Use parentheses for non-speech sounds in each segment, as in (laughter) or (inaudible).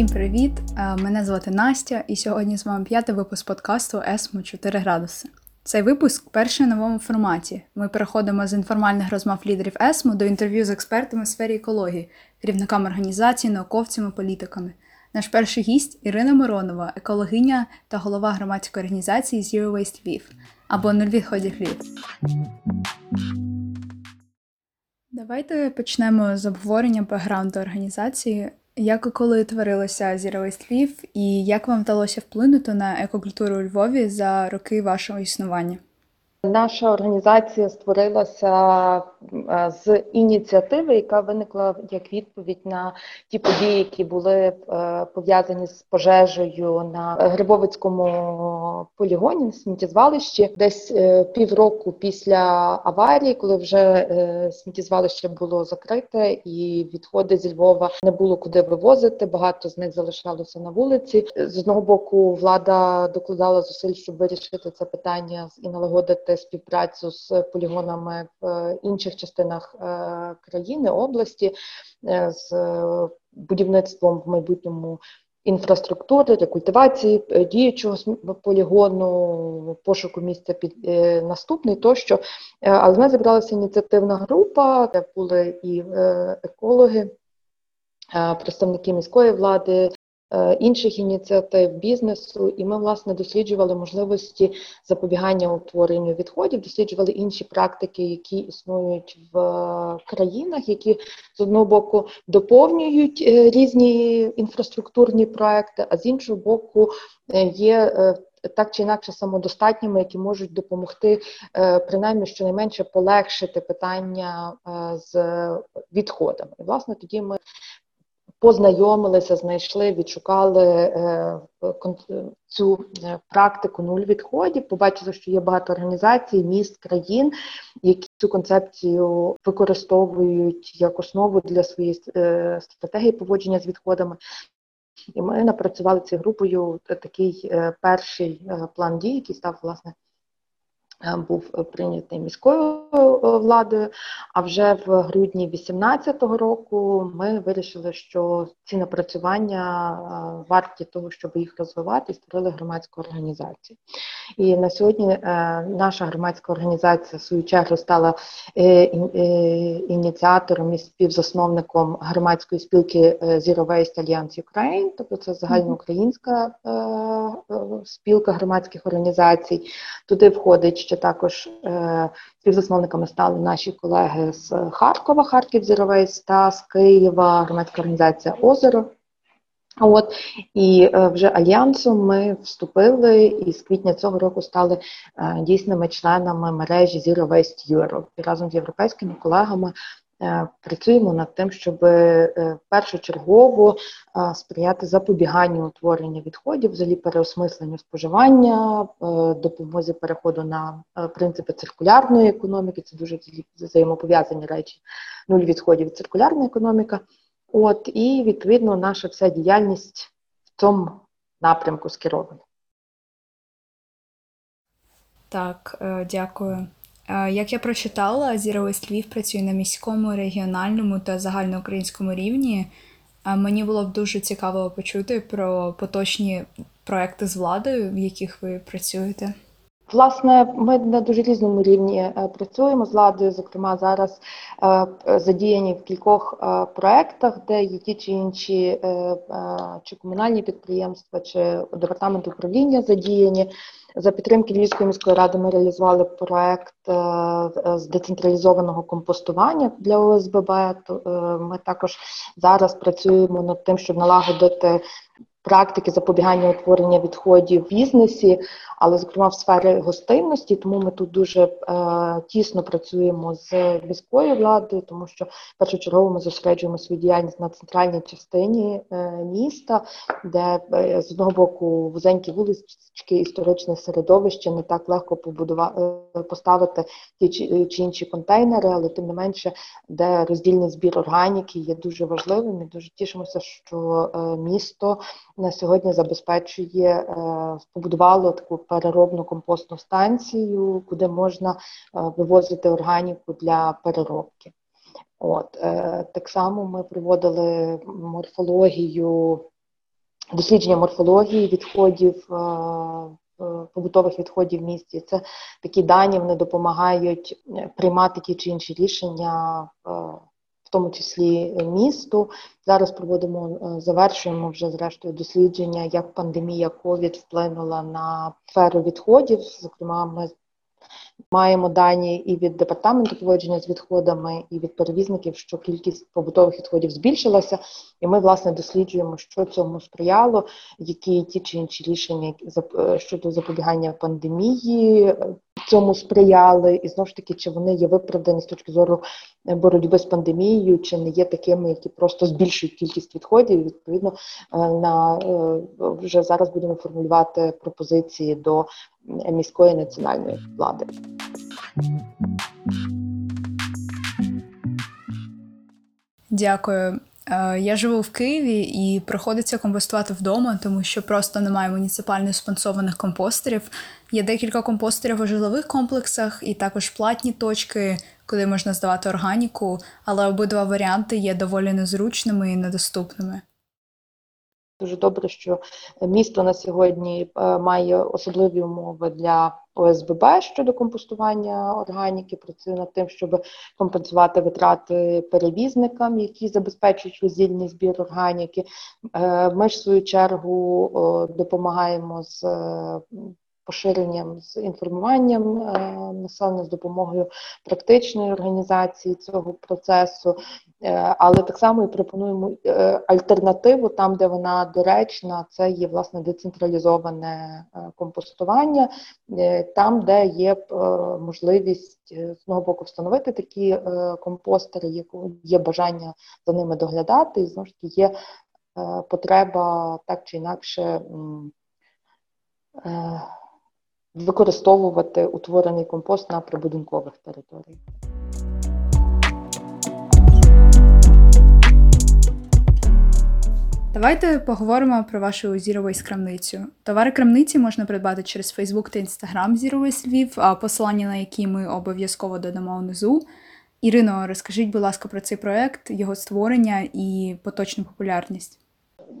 Всім привіт! Е, Мене звати Настя, і сьогодні з вами п'ятий випуск подкасту Есмо 4 градуси. Цей випуск перший у новому форматі. Ми переходимо з інформальних розмов лідерів ЕСМО до інтерв'ю з експертами в сфері екології, керівниками організацій, науковцями, політиками. Наш перший гість Ірина Миронова, екологиня та голова громадської організації Zero Waste Lviv, або нуль відходів Львів. Давайте почнемо з обговорення бекграунду організації. Як і коли творилося Zero Waste і як вам вдалося вплинути на екокультуру у Львові за роки вашого існування? Наша організація створилася е, з ініціативи, яка виникла як відповідь на ті події, які були е, пов'язані з пожежею на Грибовицькому полігоні на сміттєзвалищі. Десь е, півроку після аварії, коли вже сміттєзвалище було закрите, і відходи зі Львова не було куди вивозити. Багато з них залишалося на вулиці. З одного боку, влада докладала зусиль, щоб вирішити це питання і налагодити співпрацю з полігонами в інших частинах е, країни, області, е, з будівництвом в майбутньому. Інфраструктури, рекультивації е, діючого полігону, пошуку місця під е, наступний тощо. Але в нас зібралася ініціативна група, де були і е, екологи, е, представники міської влади, Е, інших ініціатив бізнесу, і ми власне досліджували можливості запобігання утворенню відходів, досліджували інші практики, які існують в країнах, які з одного боку доповнюють е, різні інфраструктурні проекти, а з іншого боку е, є. Так чи інакше самодостатніми, які можуть допомогти, принаймні щонайменше полегшити питання з відходами. І власне тоді ми познайомилися, знайшли, відшукали е, цю е, практику нуль відходів. Побачили, що є багато організацій, міст, країн, які цю концепцію використовують як основу для своєї е, стратегії поводження з відходами. І ми напрацювали цією групою такий перший план дій, який став власне. Е, був прийнятий міською е, владою. А вже в грудні 2018 року ми вирішили, що ці напрацювання е, варті того, щоб їх розвивати, і створили громадську організацію. І на сьогодні наша громадська організація в свою чергу стала ініціатором і співзасновником громадської спілки Zero Waste Alliance Ukraine, тобто це загальноукраїнська спілка громадських організацій. Туди входить ще також е, співзасновниками стали наші колеги з Харкова, Харків Зіровейс та з Києва, громадська організація Озеро. От і е, вже альянсом ми вступили і з квітня цього року стали е, дійсними членами мережі Zero Waste Europe. І разом з європейськими колегами працюємо над тим, щоб е, першочергово е, сприяти запобіганню утворення відходів, взагалі переосмисленню споживання, допомозі переходу на принципи циркулярної економіки. Це дуже взаємопов'язані речі. Нуль відходів циркулярна економіка. От і відповідно наша вся діяльність в цьому напрямку скерована. Так, дякую. Як я прочитала, Zero Lviv працює на міському, регіональному та загальноукраїнському рівні. Мені було б дуже цікаво почути про поточні проекти з владою, в яких ви працюєте. Власне, ми на дуже різному рівні е, працюємо з владою. Зокрема, зараз е, задіяні в кількох е, проектах, де є ті чи інші чи комунальні підприємства, чи департамент управління задіяні. За підтримки Львівської міської ради ми реалізували проект з децентралізованого компостування для ОСББ. Ми також зараз працюємо над тим, щоб налагодити практики запобігання утворення відходів в бізнесі, але зокрема в сфері гостинності. Тому ми тут дуже е, тісно працюємо з міською владою, тому що першочергово ми зосереджуємо свою діяльність на центральній частині е, міста, де е, з одного боку вузенькі вулички, історичне середовище не так легко побудувати е, поставити ті чи, чи інші контейнери, але тим не менше, де роздільний збір органіки є дуже важливим. Ми дуже тішимося, що е, місто на сьогодні забезпечує е, побудувало таку переробну компостну станцію, куди можна е, вивозити органіку для переробки. От е, так само ми проводили морфологію дослідження морфології відходів. Побутових відходів в місті це такі дані вони допомагають приймати ті чи інші рішення, в тому числі місту. Зараз проводимо е, завершуємо вже зрештою дослідження, як пандемія ковід вплинула на сферу відходів. Зокрема, ми Маємо дані і від департаменту поводження з відходами, і від перевізників, що кількість побутових відходів збільшилася, і ми власне досліджуємо, що цьому сприяло, які ті чи інші рішення зап- щодо запобігання пандемії е, цьому сприяли, і знову ж таки, чи вони є виправдані з точки зору е, боротьби з пандемією, чи не є такими, які просто збільшують кількість відходів. І, Відповідно, е, на е, вже зараз будемо формулювати пропозиції до міської національної влади. Дякую. Е, Я живу в Києві і приходиться компостувати вдома, тому що просто немає муніципально спонсованих компостерів. Є декілька компостерів у житлових комплексах і також платні точки, куди можна здавати органіку, але обидва варіанти є доволі незручними і недоступними. Дуже добре, що місто на сьогодні е, має особливі умови для ОСББ щодо компостування органіки. Працює над тим, щоб компенсувати витрати перевізникам, які забезпечують роздільний збір органіки. Е, Ми ж в свою чергу допомагаємо з е, поширенням з інформуванням е, населення з допомогою практичної організації цього процесу. Е, Але так само і пропонуємо е, альтернативу там, де вона доречна, це є власне децентралізоване е, компостування, там, де є можливість з одного боку встановити такі компостери, є, бажання за ними доглядати, і знову ж таки є потреба так чи інакше. Використовувати утворений компост на прибудинкових територіях. Давайте поговоримо про вашу Zero крамницю. Товари крамниці можна придбати через Facebook та Instagram Zero Waste а посилання на які ми обов'язково додамо внизу. Ірино, розкажіть, будь ласка, про цей проект, його створення і поточну популярність.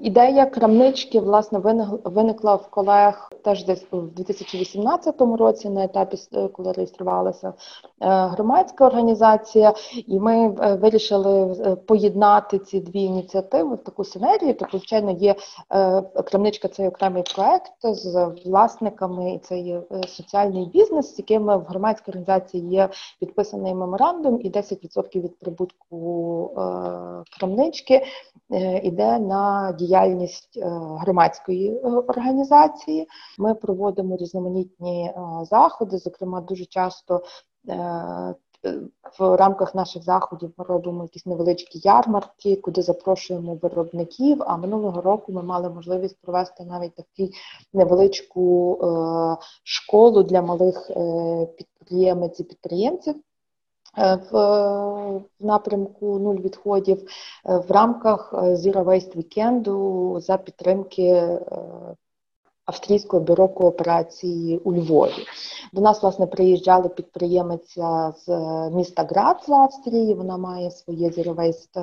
Ідея крамнички власне виник- виникла в колег теж десь у 2018 році, на етапі, коли реєструвалася е, громадська організація, і ми е, вирішили е, поєднати ці дві ініціативи в таку синергію. Тобто, звичайно, є крамничка це окремий проект з власниками, це є соціальний бізнес, з якими в громадській організації є підписаний меморандум, і 10% від прибутку крамнички іде на діяльність е, громадської е, організації. Ми проводимо різноманітні е, заходи. Зокрема, дуже часто в рамках наших заходів ми робимо якісь невеличкі ярмарки, куди запрошуємо виробників. А минулого року ми мали можливість провести навіть таку невеличку школу для малих підприємець і підприємців. Е, В в напрямку нуль відходів е, в рамках е, Zero Waste вікенду за підтримки е, Австрійського бюро кооперації у Львові. До нас, власне, приїжджали підприємиця з е, міста Грац в Австрії. Вона має своє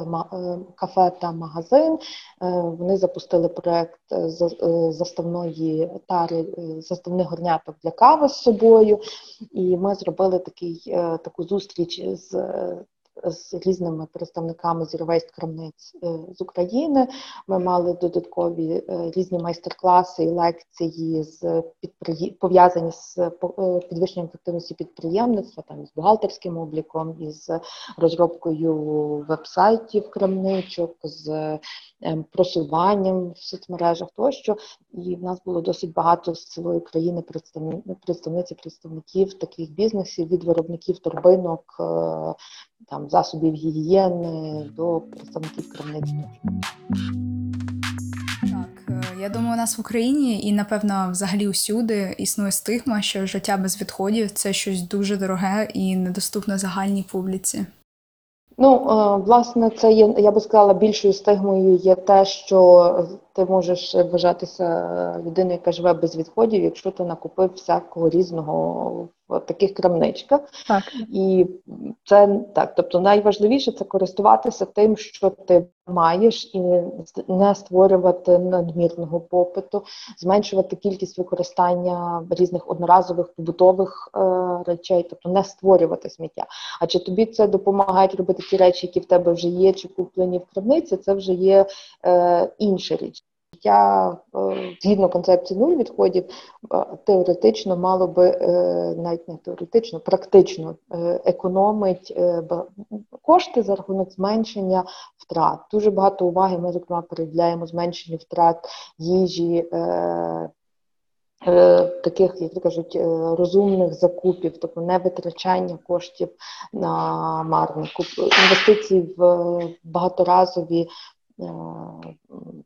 ма- е, кафе та магазин. Е, Вони запустили проект заставної тари, заставних горняток для кави з собою. І ми зробили такий, таку зустріч з. З різними представниками Waste крамниць е, з України ми мали додаткові е, різні майстер-класи і лекції з підприє- пов'язані з е, підвищенням ефективності підприємництва, там із бухгалтерським обліком, із розробкою вебсайтів крамничок, з просуванням в соцмережах тощо. І в нас було досить багато з цілої країни представниць представників таких бізнесів від виробників торбинок, е, там засобів гігієни до представників. Так, е, я думаю, у нас в Україні і напевно взагалі усюди існує стигма, що життя без відходів це щось дуже дороге і недоступне загальній публіці. Ну, е, власне, це є, я би сказала, більшою стигмою є те, що ти можеш вважатися людиною, яка живе без відходів, якщо ти накупив всякого різного в таких крамничках. Так. І це так. Тобто, найважливіше це користуватися тим, що ти маєш, і не створювати надмірного попиту, зменшувати кількість використання різних одноразових побутових е, речей, тобто не створювати сміття. А чи тобі це допомагають робити ті речі, які в тебе вже є, чи куплені в крамниці, це вже є е, інша річ. Я е, згідно концепції нуль відходів, е, теоретично мало би е, навіть не теоретично, практично економить кошти за рахунок зменшення втрат. Дуже багато уваги ми зокрема приділяємо зменшенню втрат їжі. Таких, як кажуть, розумних закупів, тобто не витрачання коштів на марні інвестиції в багаторазові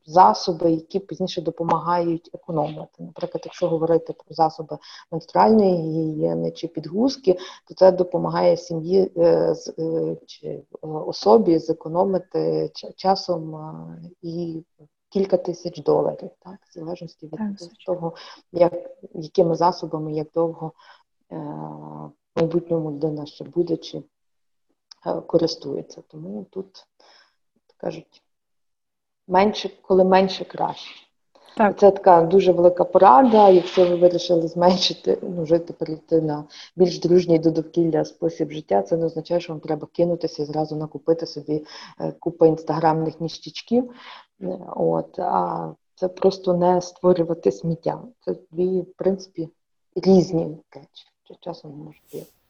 засоби, які пізніше допомагають економити. Наприклад, якщо говорити про засоби менструальної гігієни чи підгузки, то це допомагає сім'ї е, е, чи особі зекономити часом і кілька тисяч доларів, так, в залежності від так, того, як, якими засобами, як довго в майбутньому людина ще буде чи користується. Тому тут кажуть менше, коли менше краще. Так. Це така дуже велика порада. Якщо ви вирішили зменшити, ну, жити, перейти на більш дружній до довкілля спосіб життя, це не означає, що вам треба кинутися і зразу накупити собі е, купу інстаграмних ніщичків. Е, от, А це просто не створювати сміття. Це дві, в принципі, різні речі. Часом може бути.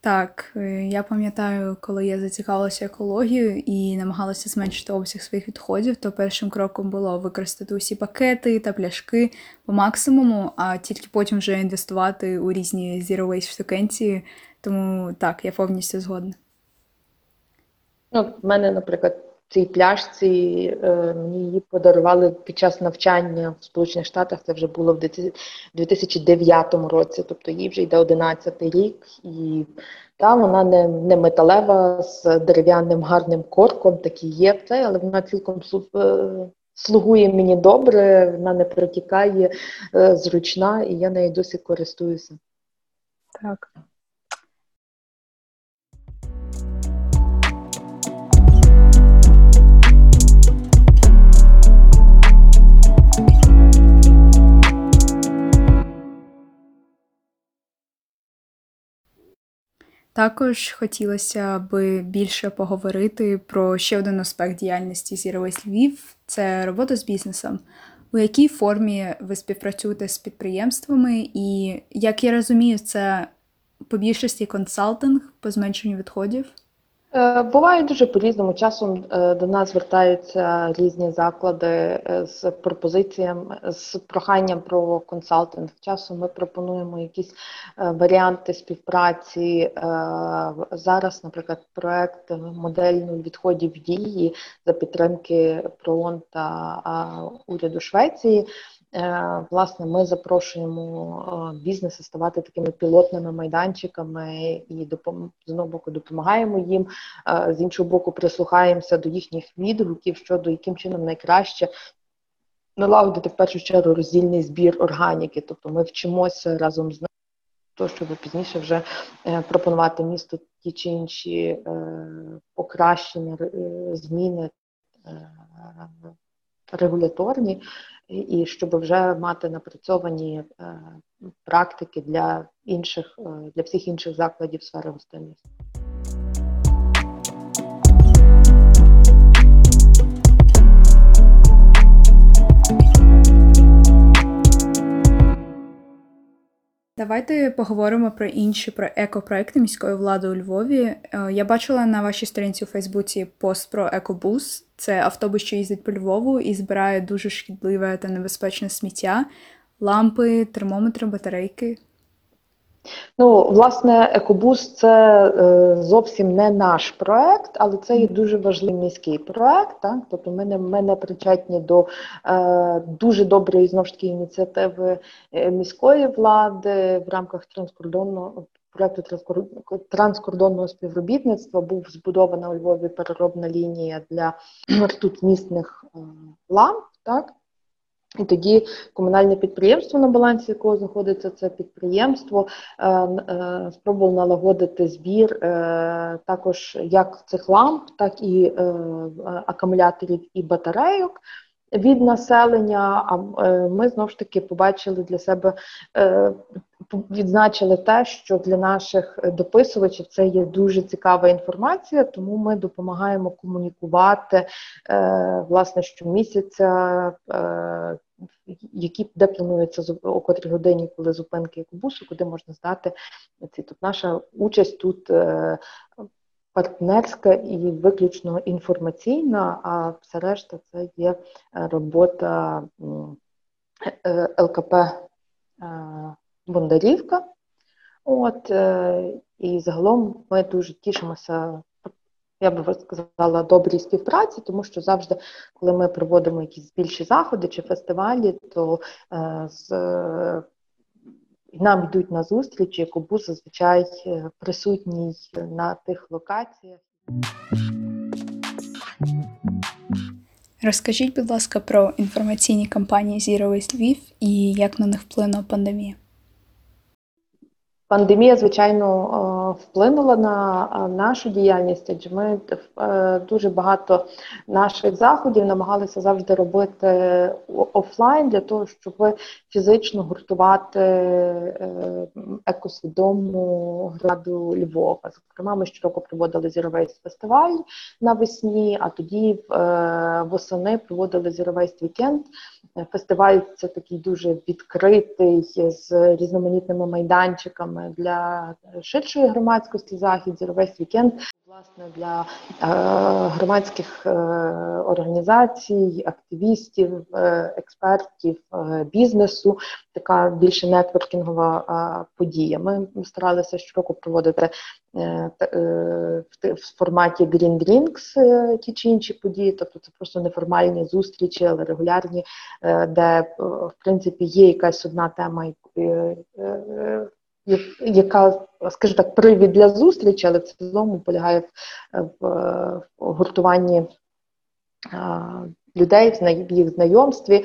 Так, е, я пам'ятаю, коли я зацікавилася екологією і намагалася зменшити обсяг своїх відходів, то першим кроком було використати усі пакети та пляшки по максимуму, а тільки потім вже інвестувати у різні zero waste штукенції. Тому так, я повністю згодна. Ну, в мене, наприклад, цій пляшці е, мені її подарували під час навчання в Сполучених Штатах. Це вже було в 2009 році, тобто їй вже йде 11 рік, і та вона не не металева з дерев'яним гарним корком, такий є це, але вона цілком е, слугує мені добре, вона не протікає, е, зручна, і я нею досі користуюся. Так. Також хотілося би більше поговорити про ще один аспект діяльності Zero Львів – це робота з бізнесом. У якій формі ви співпрацюєте з підприємствами, і як я розумію, це по більшості консалтинг по зменшенню відходів? Е, буває дуже по-різному. Часом е, до нас звертаються різні заклади е, з пропозиціями, з проханням про консалтинг. Часом ми пропонуємо якісь варіанти співпраці. Зараз, наприклад, проект модельної відходів дії за підтримки ПРООН та уряду Швеції. Е, власне, ми запрошуємо е, бізнеси ставати такими пілотними майданчиками і з одного боку допомагаємо їм, з іншого боку, прислухаємося до їхніх відгуків щодо яким чином найкраще налагодити в першу чергу роздільний збір органіки. Тобто ми вчимося разом з ними, то щоб пізніше вже е, пропонувати місту ті чи інші покращення, зміни регуляторні і щоб вже мати напрацьовані е, практики для інших, е, для всіх інших закладів сфери гостинності. Давайте поговоримо про інші про екопроекти міської влади у Львові. Е, я бачила на вашій сторінці у Фейсбуці пост про екобус. Це автобус, що їздить по Львову і збирає дуже шкідливе та небезпечне сміття, лампи, термометри, батарейки. Ну, власне, екобус це е, зовсім не наш проект, але це є дуже важливий міський проект. Так? Тобто ми не, ми не причетні до е, дуже доброї знову ж таки ініціативи е, міської влади в рамках транскордонного проекту транскордонного співробітництва. Був збудована у Львові переробна лінія для (clears throat) ртутмісних е, ламп. Так? І тоді комунальне підприємство, на балансі якого знаходиться це підприємство, е, е, спробувало налагодити збір е, також як цих ламп, так і акумуляторів і батарейок від населення. А ми знову ж таки побачили для себе, відзначили те, що для наших дописувачів це є дуже цікава інформація, тому ми допомагаємо комунікувати власне щомісяця які де планується о котрій годині, коли зупинки екобусу, куди можна здати ці. Тобто наша участь тут е, партнерська і виключно інформаційна, а все решта це є робота е, ЛКП е, Бондарівка. От, І загалом ми дуже тішимося я би сказала, добрій співпраці, тому що завжди, коли ми проводимо якісь більші заходи чи фестивалі, то е, з нам йдуть на зустріч, як обуз зазвичай е, присутній на тих локаціях. Розкажіть, будь ласка, про інформаційні кампанії Zero Waste Lviv і як на них вплинула пандемія. Пандемія, звичайно, е, вплинула на е, нашу діяльність, адже ми е, дуже багато наших заходів намагалися завжди робити офлайн для того, щоб фізично гуртувати екосвідому граду Львова. Зокрема, ми щороку проводили зіровейс фестиваль навесні, а тоді восени проводили зіровейс вікенд. Фестиваль це такий дуже відкритий з різноманітними майданчиками для ширшої громадськості захід, весь вікенд. Власне, для е, громадських е, організацій, активістів, е, експертів, е, бізнесу така більше нетворкінгова е, подія. Ми старалися щороку проводити е, в, в форматі Green Drinks ті чи інші події, тобто це просто неформальні зустрічі, але регулярні, де в принципі є якась одна тема. Е, е, яка, скажімо так, привід для зустрічі, але в цілому полягає в, в гуртуванні людей, в їх знайомстві.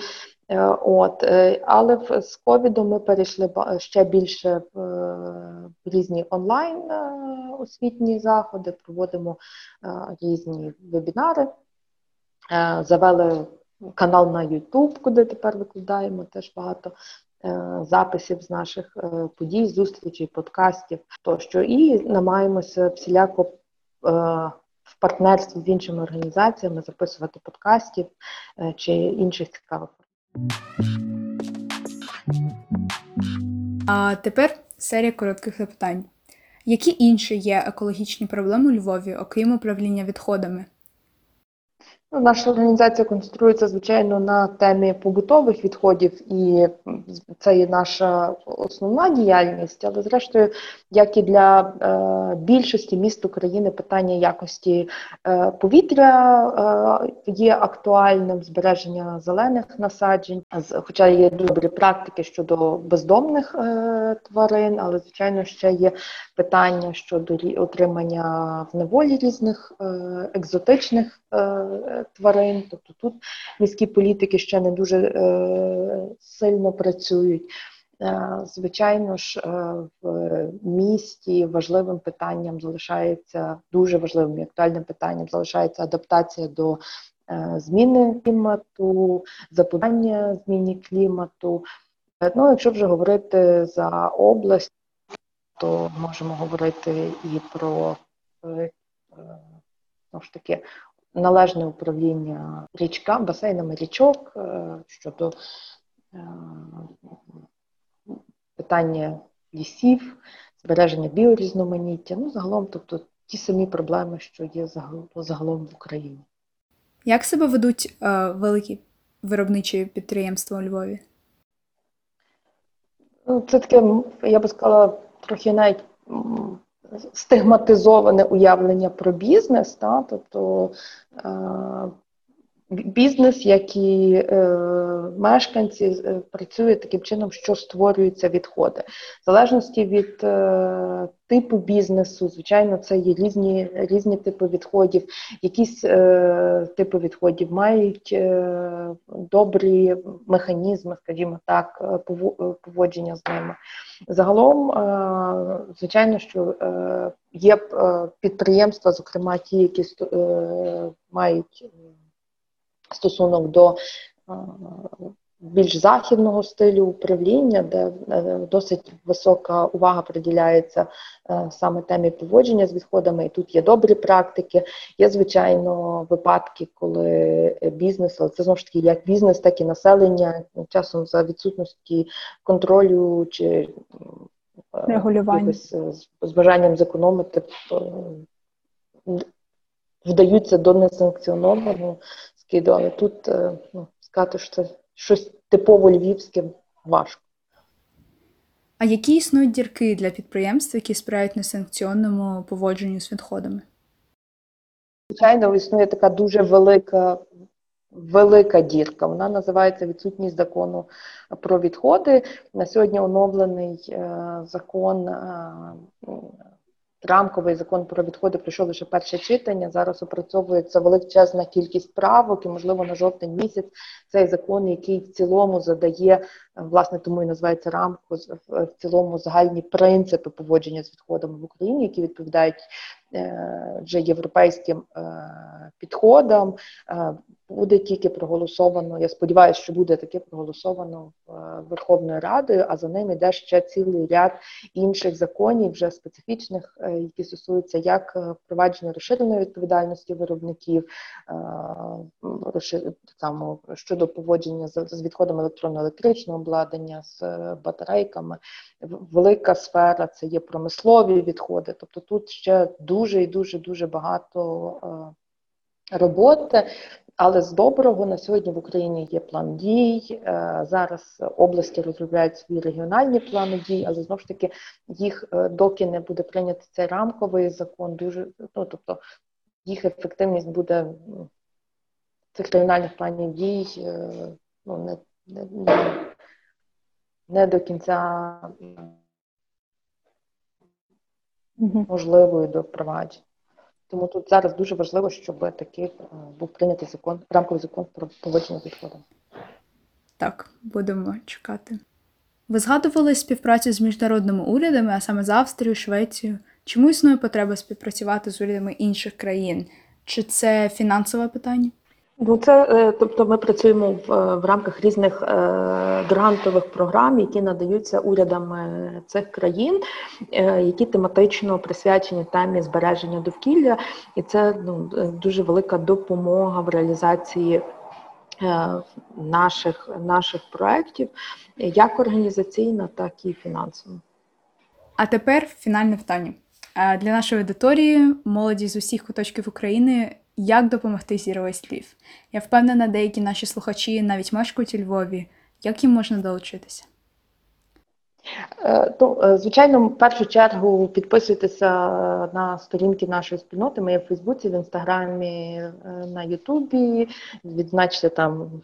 Е, от, е, Але з ковідом ми перейшли ще більше в, в різні онлайн е, освітні заходи, проводимо різні вебінари, завели канал на YouTube, куди тепер викладаємо теж багато Е, записів з наших е, подій, зустрічей, подкастів тощо, і намагаємося всіляко е, в партнерстві з іншими організаціями записувати подкастів чи інших цікавих. А тепер серія коротких запитань. Які інші є екологічні проблеми у Львові, окрім управління відходами? Ну, наша організація концентрується, звичайно, на темі побутових відходів, і це є наша основна діяльність. Але, зрештою, як і для е, більшості міст України, питання якості е, повітря е, є актуальним збереження зелених насаджень, хоча є добрі практики щодо бездомних е, тварин, але звичайно ще є питання щодо отримання в неволі різних е, екзотичних. Е, тварин. Тобто тут міські політики ще не дуже е, сильно працюють. Е, звичайно ж, в місті важливим питанням залишається дуже важливим і актуальним питанням залишається адаптація до зміни клімату, заподання зміні клімату. Ну, якщо вже говорити за область, то можемо говорити і про знову ж таки належне управління річками, басейнами річок е, щодо е, питання лісів, збереження біорізноманіття, ну загалом, тобто ті самі проблеми, що є загалом в Україні. Як себе ведуть е, великі виробничі підприємства у Львові? Ну, Це таке, я би сказала, трохи навіть стигматизоване уявлення про бізнес, та, тобто е, бізнес, як і е, мешканці, е, працює таким чином, що створюються відходи. В залежності від е, типу бізнесу, звичайно, це є різні, різні типи відходів. Якісь е, типи відходів мають е, добрі механізми, скажімо так, е, поводження з ними. Загалом, звичайно, що є підприємства, зокрема ті, які мають стосунок до е, більш західного стилю управління, де е, досить висока увага приділяється е, саме темі поводження з відходами, і тут є добрі практики. Є, звичайно, випадки, коли бізнес, але це знову ж таки як бізнес, так і населення часом за відсутності контролю чи Регулювання. з- бажанням зекономити вдаються до несанкціонованого скиду, але тут е, ну, сказати, що це щось типово львівське важко. А які існують дірки для підприємств, які сприяють несанкціонному поводженню з відходами? Звичайно, існує така дуже велика. Велика дірка, вона називається відсутність закону про відходи. На сьогодні оновлений е, закон, е, рамковий закон про відходи пройшов лише перше читання. Зараз опрацьовується величезна кількість правок, і можливо на жовтень місяць цей закон, який в цілому задає, власне, тому і називається рамку в цілому загальні принципи поводження з відходами в Україні, які відповідають е, вже європейським е, підходам. Е, Буде тільки проголосовано. Я сподіваюся, що буде таке проголосовано Верховною Радою, а за ним йде ще цілий ряд інших законів, вже специфічних, які стосуються як впровадження розширеної відповідальності виробників, само щодо поводження з відходами електронно-електричного обладнання, з е, батарейками. Велика сфера це є промислові відходи. Тобто тут ще дуже і дуже дуже багато е, роботи. Але з доброго на сьогодні в Україні є план дій. е, Зараз області розробляють свої регіональні плани дій, але знову ж таки їх, доки не буде прийнятий цей рамковий закон, дуже ну тобто їх ефективність буде цих регіональних планів дій ну, не, не, не, не до кінця можливою до впровадження. Тому тут зараз дуже важливо, щоб такий е, був прийнятий закон, рамковий закон про поводження з відходами. Так, будемо чекати. Ви згадували співпрацю з міжнародними урядами, а саме з Австрією, Швецією. Чому існує потреба співпрацювати з урядами інших країн? Чи це фінансове питання? Ну, це е, тобто ми працюємо в, е, в рамках різних е, грантових програм, які надаються урядами цих країн, е, які тематично присвячені темі збереження довкілля, і це ну, е, дуже велика допомога в реалізації. е, Наших наших проєктів як організаційно, так і фінансово. А тепер фінальне питання. Е, Для нашої аудиторії, молоді з усіх куточків України, як допомогти Waste Lviv? Я впевнена, деякі наші слухачі навіть мешкають у Львові. Як їм можна долучитися? Е, Ну, е, звичайно, в першу чергу підписуйтеся на сторінки нашої спільноти. Ми є в Фейсбуці, в Інстаграмі, е, на Ютубі. Відзначте там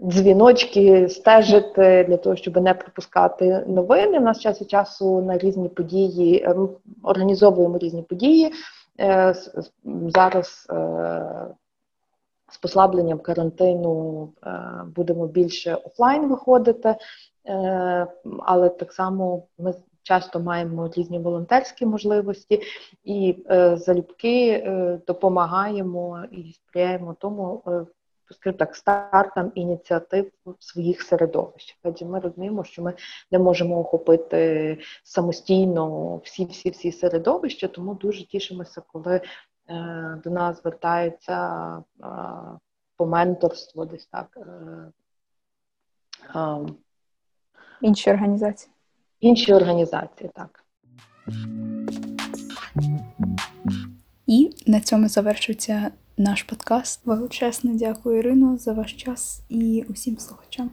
дзвіночки, стежити для того, щоб не пропускати новини. У нас час від часу на різні події організовуємо різні події. Е, Зараз е, з послабленням карантину е, будемо більше офлайн виходити. Але так само ми часто маємо різні волонтерські можливості і залюбки допомагаємо і сприяємо тому, скажімо так, стартам ініціатив своїх середовищах. Адже ми розуміємо, що ми не можемо охопити самостійно всі всі всі середовища, тому дуже тішимося, коли е, до нас звертаються е, по менторству, десь так. Е, е, Інші організації. Інші організації, так. І на цьому завершується наш подкаст. Величезне дякую, Ірино, за ваш час і усім слухачам.